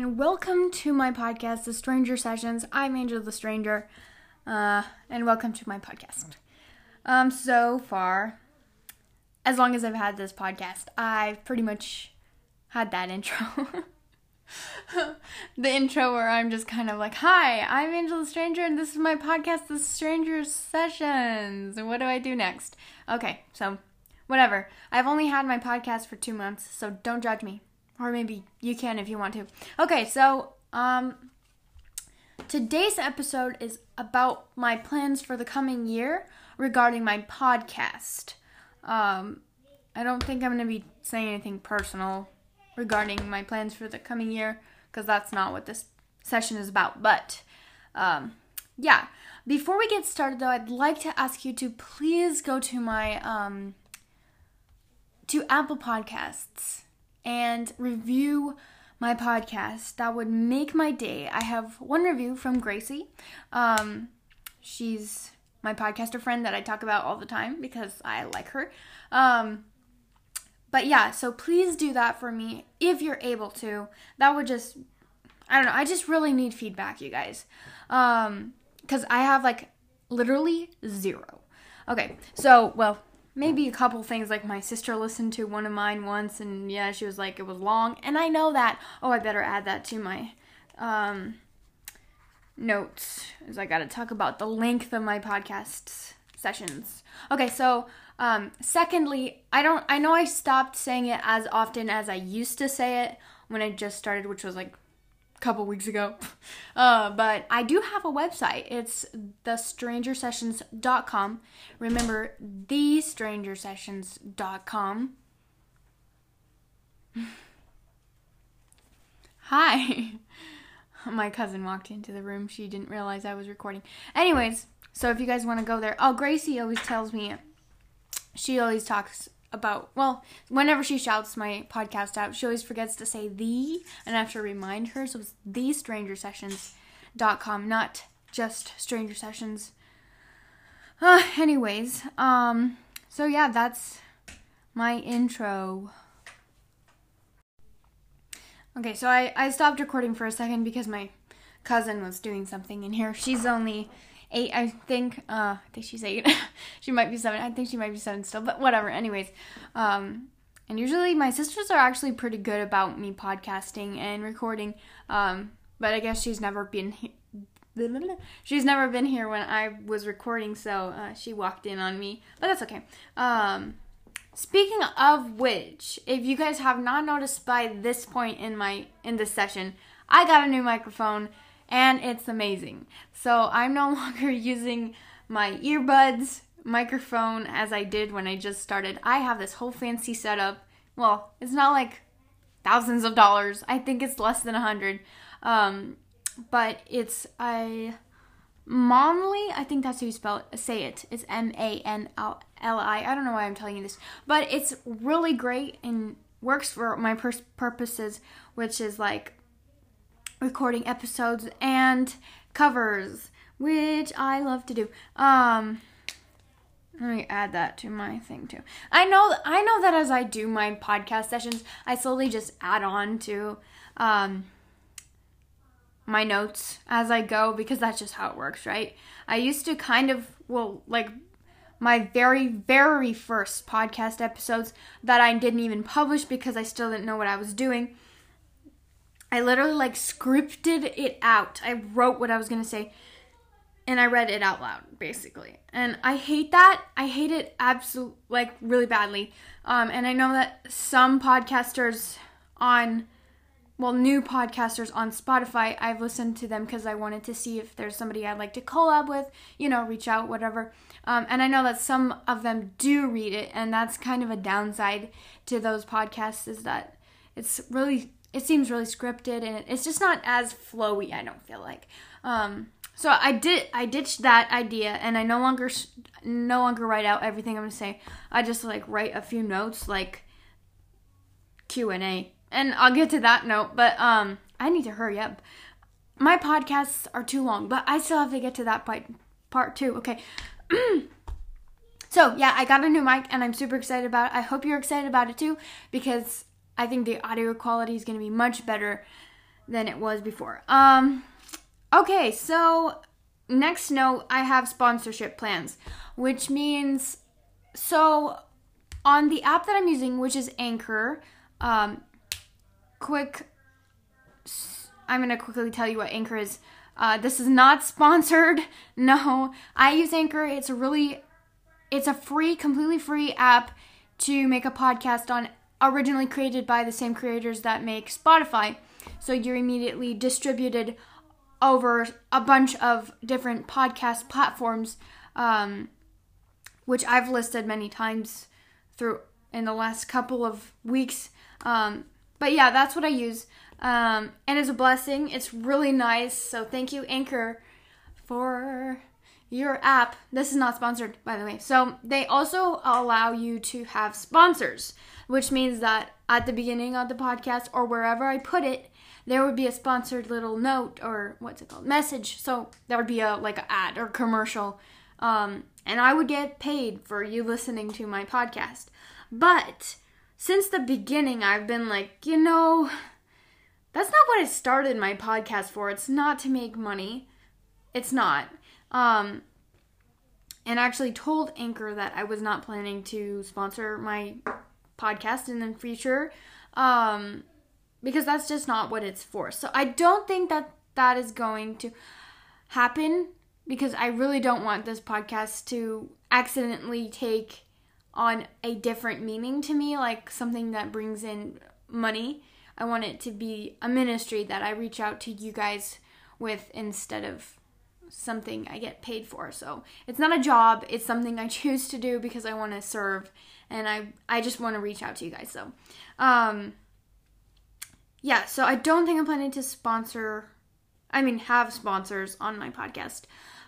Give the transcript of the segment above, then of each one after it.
and welcome to my podcast, The Stranger Sessions. I'm Angel the Stranger, uh, and welcome to my podcast. Um, so far, as long as I've had this podcast, I've pretty much had that intro. the intro where I'm just kind of like, Hi, I'm Angel the Stranger, and this is my podcast, The Stranger Sessions. What do I do next? Okay, so whatever. I've only had my podcast for two months, so don't judge me. Or maybe you can if you want to. Okay, so um today's episode is about my plans for the coming year regarding my podcast. Um I don't think I'm going to be saying anything personal regarding my plans for the coming year because that's not what this session is about. But um yeah, before we get started though, I'd like to ask you to please go to my um to Apple Podcasts and review my podcast. That would make my day. I have one review from Gracie. Um, she's my podcaster friend that I talk about all the time because I like her. Um, but yeah, so please do that for me if you're able to. That would just, I don't know, I just really need feedback, you guys. Um, because I have like literally zero. Okay, so, well, maybe a couple things like my sister listened to one of mine once and yeah she was like it was long. And i know that oh i better add that to my um notes as i gotta talk about the length of my podcast sessions. Okay so um secondly i don't i know i stopped saying it as often as i used to say it when i just started which was like couple weeks ago. Uh, but I do have a website. It's thestrangersessions.com. Remember, thestrangersessions.com. Hi. My cousin walked into the room. She didn't realize I was recording. Anyways, so if you guys want to go there. Oh, Gracie always tells me, she always talks about well whenever she shouts my podcast out she always forgets to say the and i have to remind her. So it's the stranger sessions.com not just stranger sessions. Uh, anyways um so yeah that's my intro. Okay so i i stopped recording for a second because my cousin was doing something in here. She's only eight, I think. Uh, I think she's eight. she might be seven. I think she might be seven still, but whatever. Anyways, um, and usually my sisters are actually pretty good about me podcasting and recording. Um, but I guess she's never been here. She's never been here when I was recording, so uh, she walked in on me. But that's okay. Um, speaking of which, if you guys have not noticed by this point in my in this session, I got a new microphone and it's amazing. So I'm no longer using my earbuds microphone as I did when I just started. I have this whole fancy setup. Well, it's not like thousands of dollars. I think it's less than a hundred. Um, but it's a Manli. I think that's how you spell it. Say it. It's M A N L I. I don't know why I'm telling you this, but it's really great and works for my pers- purposes, which is like recording episodes and covers, which I love to do. Um let me add that to my thing too. I know I know that as I do my podcast sessions, I slowly just add on to um my notes as I go because that's just how it works, right? I used to kind of well like my very very first podcast episodes that I didn't even publish because I still didn't know what I was doing. I literally like scripted it out. I wrote what I was going to say and I read it out loud basically. And I hate that. I hate it absolutely like really badly. Um and I know that some podcasters on well, new podcasters on Spotify, I've listened to them because I wanted to see if there's somebody I'd like to collab with, you know, reach out, whatever. Um, and I know that some of them do read it, and that's kind of a downside to those podcasts is that it's really it seems really scripted and it's just not as flowy i don't feel like. Um, so i did i ditched that idea and i no longer no longer write out everything i'm gonna say. I just like write a few notes like q&a and i'll get to that note but um i need to hurry up. My podcasts are too long but i still have to get to that part part two okay. So yeah i got a new mic and i'm super excited about it. I hope you're excited about it too because I think the audio quality is going to be much better than it was before. Um, okay, so next note, I have sponsorship plans, which means so on the app that I'm using, which is Anchor. Um, quick, I'm gonna quickly tell you what Anchor is. Uh, this is not sponsored. No, I use Anchor. It's a really, it's a free, completely free app to make a podcast on. Originally created by the same creators that make Spotify, so you're immediately distributed over a bunch of different podcast platforms, um, which I've listed many times through in the last couple of weeks. Um, but yeah, that's what I use. Um, and it's a blessing. It's really nice. So thank you, Anchor, for your app. This is not sponsored, by the way. So they also allow you to have sponsors, which means that at the beginning of the podcast or wherever I put it, there would be a sponsored little note or what's it called message. So there would be a like an ad or commercial, um, and I would get paid for you listening to my podcast. But since the beginning, I've been like, you know, that's not what I started my podcast for. It's not to make money. It's not. Um, and actually told Anchor that I was not planning to sponsor my podcast in the future um, because that's just not what it's for. So I don't think that that is going to happen because I really don't want this podcast to accidentally take on a different meaning to me, like something that brings in money. I want it to be a ministry that I reach out to you guys with instead of something I get paid for. So it's not a job, it's something I choose to do because I want to serve and I I just want to reach out to you guys. So um yeah, so I don't think I'm planning to sponsor I mean have sponsors on my podcast.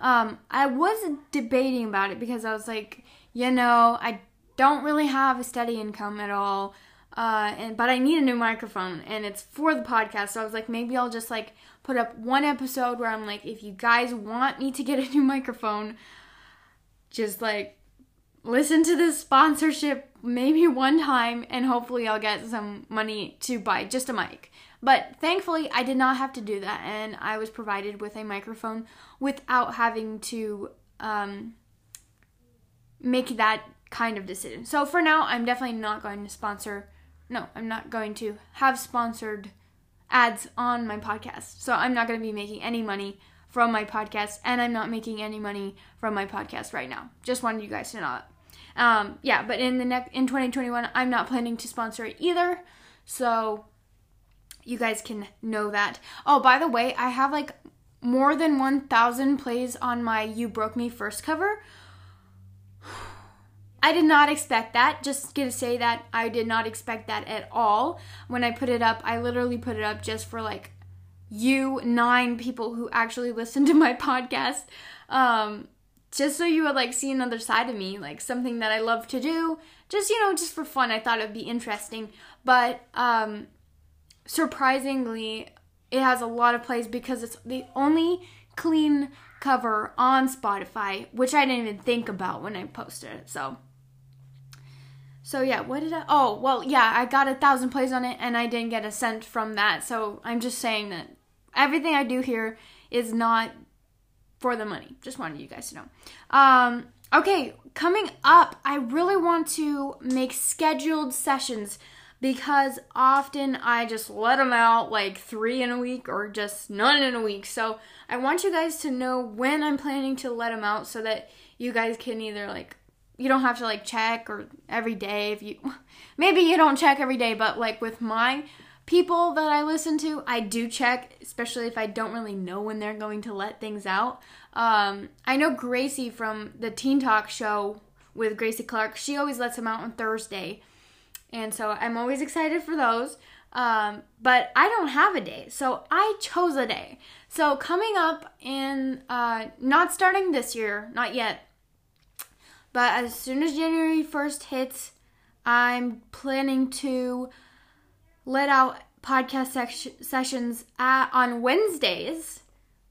Um I was debating about it because I was like, you know, I don't really have a steady income at all. Uh, and but I need a new microphone, and it's for the podcast. So I was like, maybe I'll just like put up one episode where I'm like, if you guys want me to get a new microphone, just like listen to this sponsorship maybe one time, and hopefully I'll get some money to buy just a mic. But thankfully, I did not have to do that, and I was provided with a microphone without having to um, make that kind of decision. So for now, I'm definitely not going to sponsor. No, I'm not going to have sponsored ads on my podcast. So I'm not going to be making any money from my podcast, and I'm not making any money from my podcast right now. Just wanted you guys to know that. Um, yeah, but in the next in 2021, I'm not planning to sponsor it either. So you guys can know that. Oh, by the way, I have like more than 1,000 plays on my "You Broke Me" first cover, I did not expect that. Just gonna say that I did not expect that at all. When I put it up, I literally put it up just for like you nine people who actually listen to my podcast. Um, just so you would like see another side of me, like something that I love to do. Just you know, just for fun. I thought it'd be interesting. But um, surprisingly, it has a lot of plays because it's the only clean cover on Spotify, which I didn't even think about when I posted it. So so yeah, what did I? Oh, well, yeah, I got a thousand plays on it, and I didn't get a cent from that. So I'm just saying that everything I do here is not for the money. Just wanted you guys to know. Um, okay, coming up, I really want to make scheduled sessions because often I just let them out like three in a week or just none in a week. So I want you guys to know when I'm planning to let them out so that you guys can either like you don't have to like check or every day if you maybe you don't check every day but like with my people that I listen to I do check especially if I don't really know when they're going to let things out. Um, I know Gracie from the Teen Talk show with Gracie Clark. She always lets them out on Thursday and so I'm always excited for those. Um, but I don't have a day so I chose a day. So coming up in uh, not starting this year not yet but as soon as January 1st hits, I'm planning to let out podcast sec- sessions at, on Wednesdays.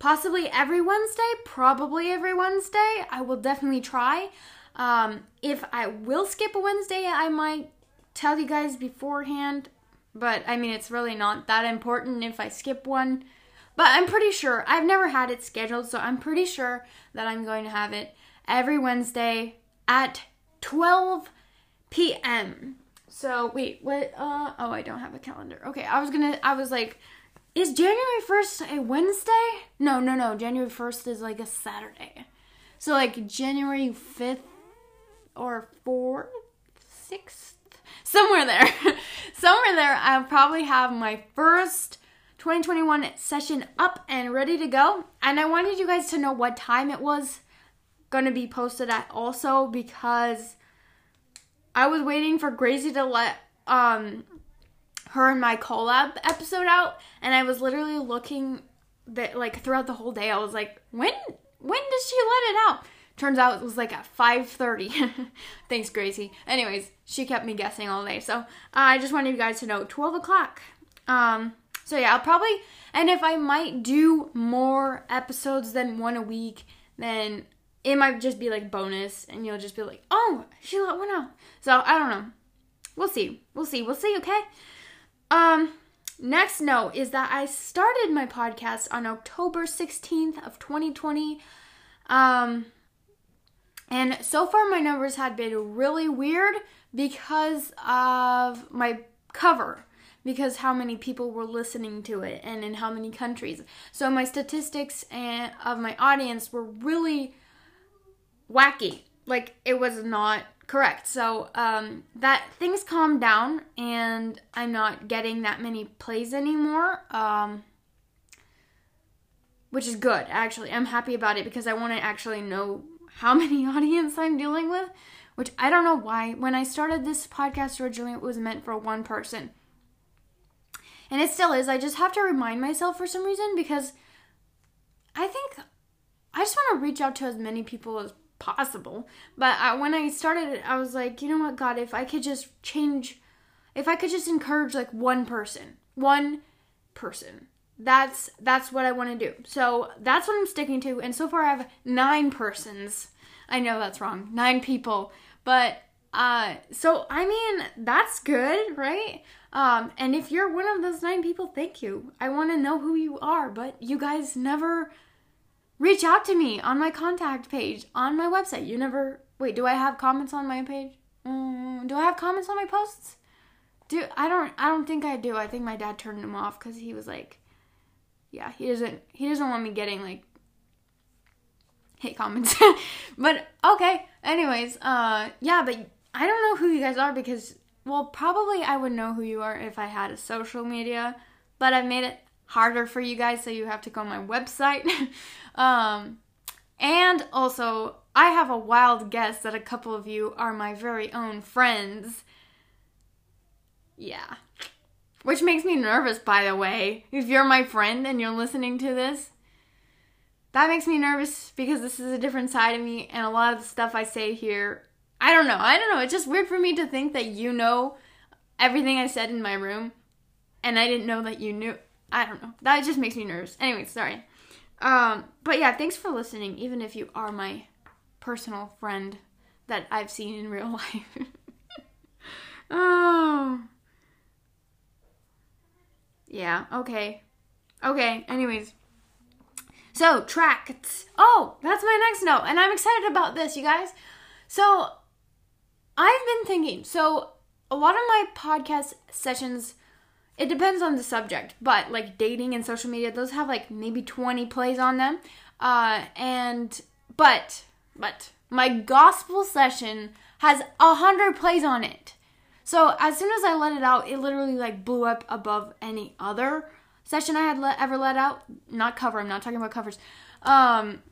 Possibly every Wednesday, probably every Wednesday. I will definitely try. Um, if I will skip a Wednesday, I might tell you guys beforehand. but I mean, it's really not that important if I skip one. But I'm pretty sure, I've never had it scheduled, so I'm pretty sure that I'm going to have it every Wednesday at 12 p.m. So, wait, what? Uh, oh, I don't have a calendar. Okay, I was gonna, I was like, is January 1st a Wednesday? No, no, no. January 1st is like a Saturday. So, like, January 5th or 4th, 6th, somewhere there. somewhere there, I'll probably have my first 2021 session up and ready to go. And I wanted you guys to know what time it was to be posted at also because I was waiting for Gracie to let um her and my collab episode out and I was literally looking that like throughout the whole day I was like when when does she let it out? Turns out it was like at 5:30. Thanks, Gracie. Anyways, she kept me guessing all day. So uh, I just wanted you guys to know 12 o'clock. Um, so yeah, I'll probably and if I might do more episodes than one a week, then it might just be like bonus, and you'll just be like, oh, she let one out. So I don't know. We'll see. We'll see. We'll see. Okay. Um. Next note is that I started my podcast on October 16th of 2020. Um and so far, my numbers had been really weird because of my cover, because how many people were listening to it and in how many countries. So my statistics and of my audience were really wacky. Like it was not correct. So um, that things calmed down, and I'm not getting that many plays anymore. Um, which is good actually. I'm happy about it because I want to actually know how many audience I'm dealing with, which I don't know why. When I started this podcast originally, it was meant for one person. And it still is. I just have to remind myself for some reason because I think I just want to reach out to as many people as possible. But I, when I started I was like, you know what, God, if I could just change, if I could just encourage like one person, one person, that's that's what I want to do. So that's what I'm sticking to. And so far, I have nine persons. I know that's wrong, nine people, but uh, so I mean that's good, right? Um, and if you're one of those nine people, thank you. I want to know who you are, but you guys never reach out to me on my contact page on my website. You never wait. Do I have comments on my page? Mm, do I have comments on my posts? Do I don't I don't think I do. I think my dad turned them off because he was like yeah, he doesn't he doesn't want me getting like hate comments. but okay. Anyways, uh yeah, but I don't know who you guys are because well, probably I would know who you are if I had a social media, but I've made it harder for you guys so you have to go on my website. um and also I have a wild guess that a couple of you are my very own friends. Yeah. Which makes me nervous, by the way. If you're my friend and you're listening to this, that makes me nervous because this is a different side of me, and a lot of the stuff I say here, I don't know. I don't know. It's just weird for me to think that you know everything I said in my room, and I didn't know that you knew. I don't know. That just makes me nervous. Anyway, sorry. Um, but yeah, thanks for listening, even if you are my personal friend that I've seen in real life. oh. Yeah, okay. Okay, anyways. So, tracts. Oh, that's my next note. And I'm excited about this, you guys. So, I've been thinking. So, a lot of my podcast sessions, it depends on the subject, but like dating and social media, those have like maybe 20 plays on them. Uh, and, but, but, my gospel session has a 100 plays on it. So as soon as I let it out, it literally like blew up above any other session I had let, ever let out. Not cover. I'm not talking about covers. Um.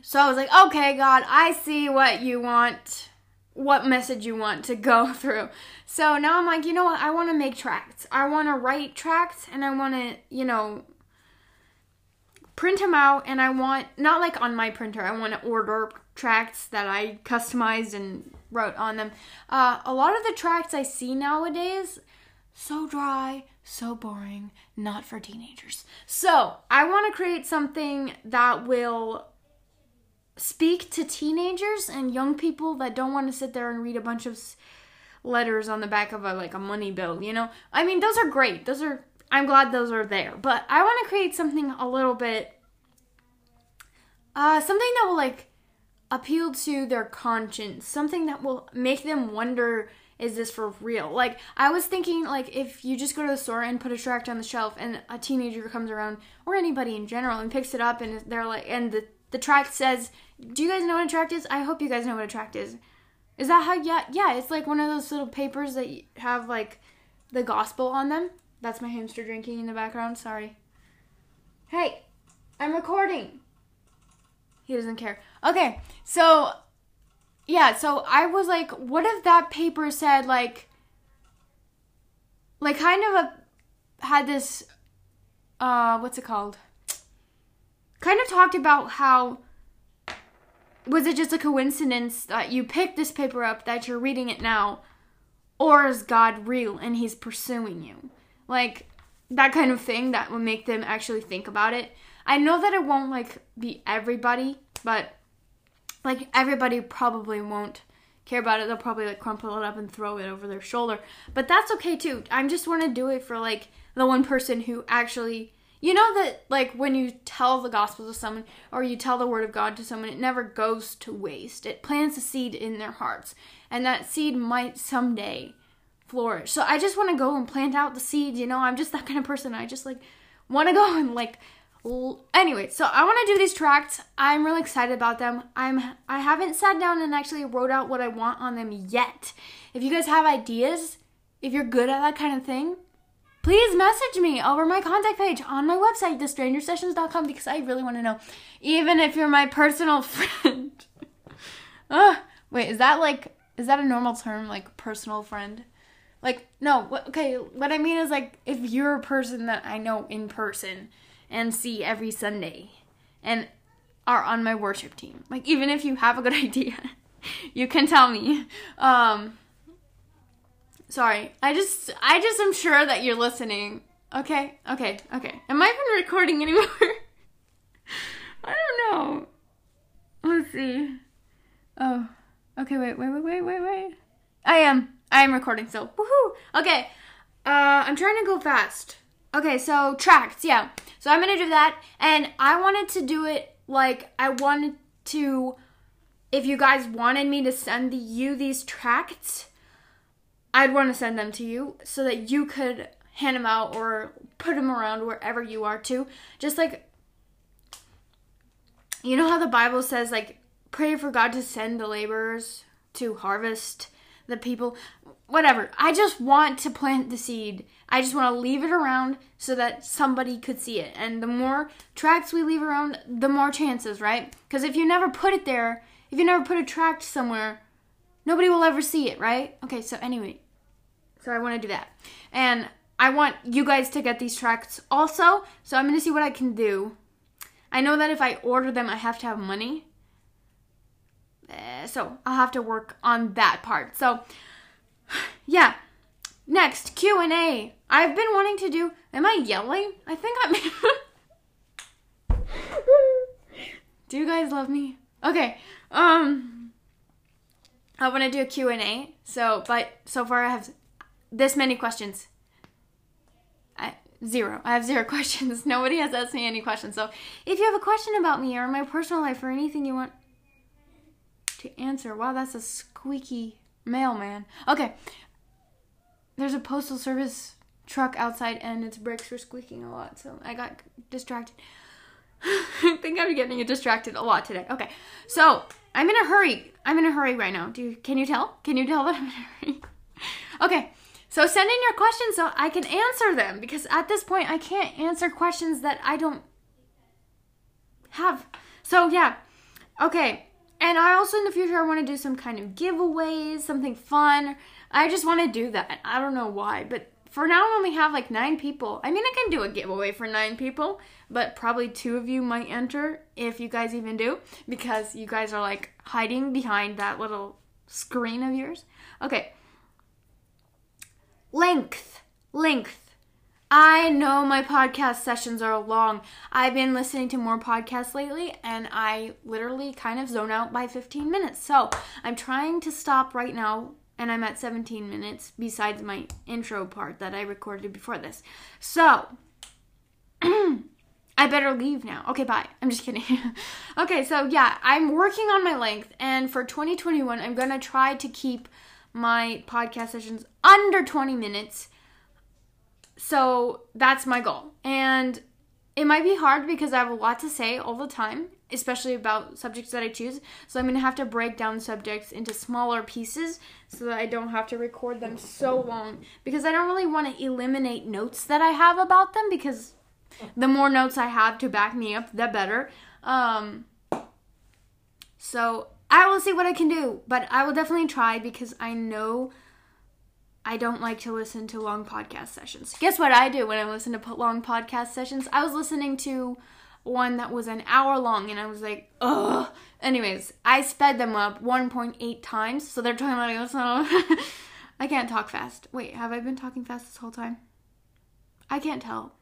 So I was like, okay, God, I see what you want, what message you want to go through. So now I'm like, you know what? I want to make tracts. I want to write tracts, and I want to, you know, print them out. And I want not like on my printer. I want to order tracts that I customized and wrote on them. Uh, a lot of the tracts I see nowadays, so dry, so boring, not for teenagers. So I want to create something that will speak to teenagers and young people that don't want to sit there and read a bunch of letters on the back of a like a money bill, you know? I mean, those are great. Those are I'm glad those are there. But I want to create something a little bit uh something that will like appeal to their conscience, something that will make them wonder is this for real? Like I was thinking like if you just go to the store and put a tract on the shelf and a teenager comes around or anybody in general and picks it up and they're like and the the tract says, "Do you guys know what a tract is?" I hope you guys know what a tract is. Is that how yeah, yeah, it's like one of those little papers that have like the gospel on them. That's my hamster drinking in the background. Sorry. Hey, I'm recording. He doesn't care. Okay, so yeah, so I was like, what if that paper said like like kind of a had this uh what's it called? Kind of talked about how was it just a coincidence that you picked this paper up that you're reading it now or is God real and he's pursuing you? Like that kind of thing that would make them actually think about it. I know that it won't like be everybody, but like everybody probably won't care about it. They'll probably like crumple it up and throw it over their shoulder. But that's okay too. I just want to do it for like the one person who actually you know that like when you tell the gospel to someone or you tell the word of God to someone, it never goes to waste. It plants a seed in their hearts. And that seed might someday flourish. So I just want to go and plant out the seed, you know? I'm just that kind of person. I just like want to go and like anyway so i want to do these tracts i'm really excited about them i'm i haven't sat down and actually wrote out what i want on them yet if you guys have ideas if you're good at that kind of thing please message me over my contact page on my website thestrangersessions.com because i really want to know even if you're my personal friend wait is that like is that a normal term like personal friend like no what, okay what i mean is like if you're a person that i know in person and see every Sunday and are on my worship team. Like even if you have a good idea, you can tell me. Um sorry. I just I just am sure that you're listening. Okay? Okay. Okay. Am I even recording anymore? I don't know. Let's see. Oh. Okay, wait, wait, wait, wait, wait, wait. I am. I am recording still. Woohoo! Okay. Uh I'm trying to go fast. Okay, so tracts, yeah. So I'm gonna do that, and I wanted to do it like I wanted to. If you guys wanted me to send you these tracts, I'd want to send them to you so that you could hand them out or put them around wherever you are too. Just like you know how the Bible says like pray for God to send the laborers to harvest the people whatever. I just want to plant the seed. I just want to leave it around so that somebody could see it. And the more tracts we leave around, the more chances, right? Because if you never put it there, if you never put a tract somewhere, nobody will ever see it, right? Okay, so anyway, so I want to do that. And I want you guys to get these tracts also, so I'm going to see what I can do. I know that if I order them, I have to have money. Uh, so I'll have to work on that part. So yeah. Next, Q&A. I've been wanting to do Am I yelling? I think I'm Do you guys love me? Okay. Um I want to do a Q&A. So, but so far I have this many questions. I, zero. I have zero questions. Nobody has asked me any questions. So, if you have a question about me or my personal life or anything you want to answer, wow, that's a squeaky mailman. Okay, there's a postal service truck outside and its brakes were squeaking a lot, so I got distracted. I think I'm getting distracted a lot today. Okay, so I'm in a hurry. I'm in a hurry right now. Do you, can you tell? Can you tell that I'm in a hurry? okay, so send in your questions so I can answer them because at this point I can't answer questions that I don't have. So yeah, okay. And I also in the future I want to do some kind of giveaways, something fun. I just want to do that. I don't know why, but for now I only have like nine people. I mean, I can do a giveaway for nine people, but probably two of you might enter if you guys even do, because you guys are like hiding behind that little screen of yours. Okay. Length. Length. I know my podcast sessions are long. I've been listening to more podcasts lately and I literally kind of zone out by 15 minutes. So I'm trying to stop right now and I'm at 17 minutes besides my intro part that I recorded before this. So, I better leave now. Okay, bye. I'm just kidding. okay, so yeah, I'm working on my length, and for 2021, I'm gonna try to keep my podcast sessions under 20 minutes. So that's my goal. And it might be hard because I have a lot to say all the time, especially about subjects that I choose. So I'm going to have to break down subjects into smaller pieces so that I don't have to record them so long because I don't really want to eliminate notes that I have about them because the more notes I have to back me up, the better. Um, so I will see what I can do, but I will definitely try because I know I don't like to listen to long podcast sessions. Guess what I do when I listen to long podcast sessions? I was listening to one that was an hour long and I was like, ugh. Anyways, I sped them up 1.8 times, so they're talking like this. I can't talk fast. Wait, have I been talking fast this whole time? I can't tell.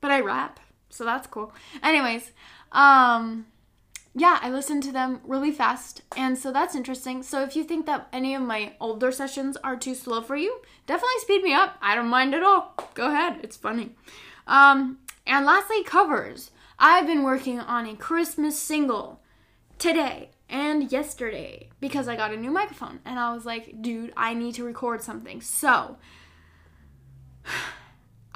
But I rap, so that's cool. Anyways, um yeah, I listen to them really fast, and so that's interesting. So if you think that any of my older sessions are too slow for you, definitely speed me up. I don't mind at all. Go ahead, it's funny. Um, and lastly, covers. I've been working on a Christmas single today and yesterday because I got a new microphone, and I was like, dude, I need to record something. So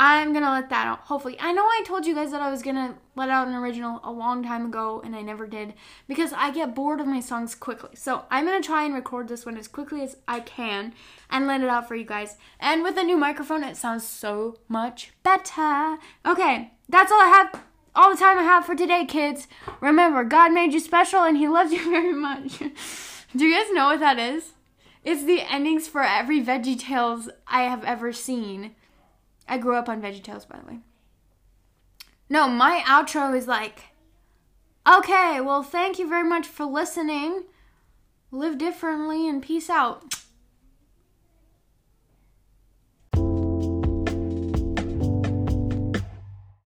I'm gonna let that out. Hopefully, I know I told you guys that I was gonna let out an original a long time ago, and I never did because I get bored of my songs quickly. So I'm gonna try and record this one as quickly as I can and let it out for you guys. And with a new microphone, it sounds so much better. Okay, that's all I have. All the time I have for today, kids. Remember, God made you special and He loves you very much. Do you guys know what that is? It's the endings for every Veggie Tales I have ever seen. I grew up on VeggieTales, by the way. No, my outro is like, okay, well, thank you very much for listening. Live differently and peace out.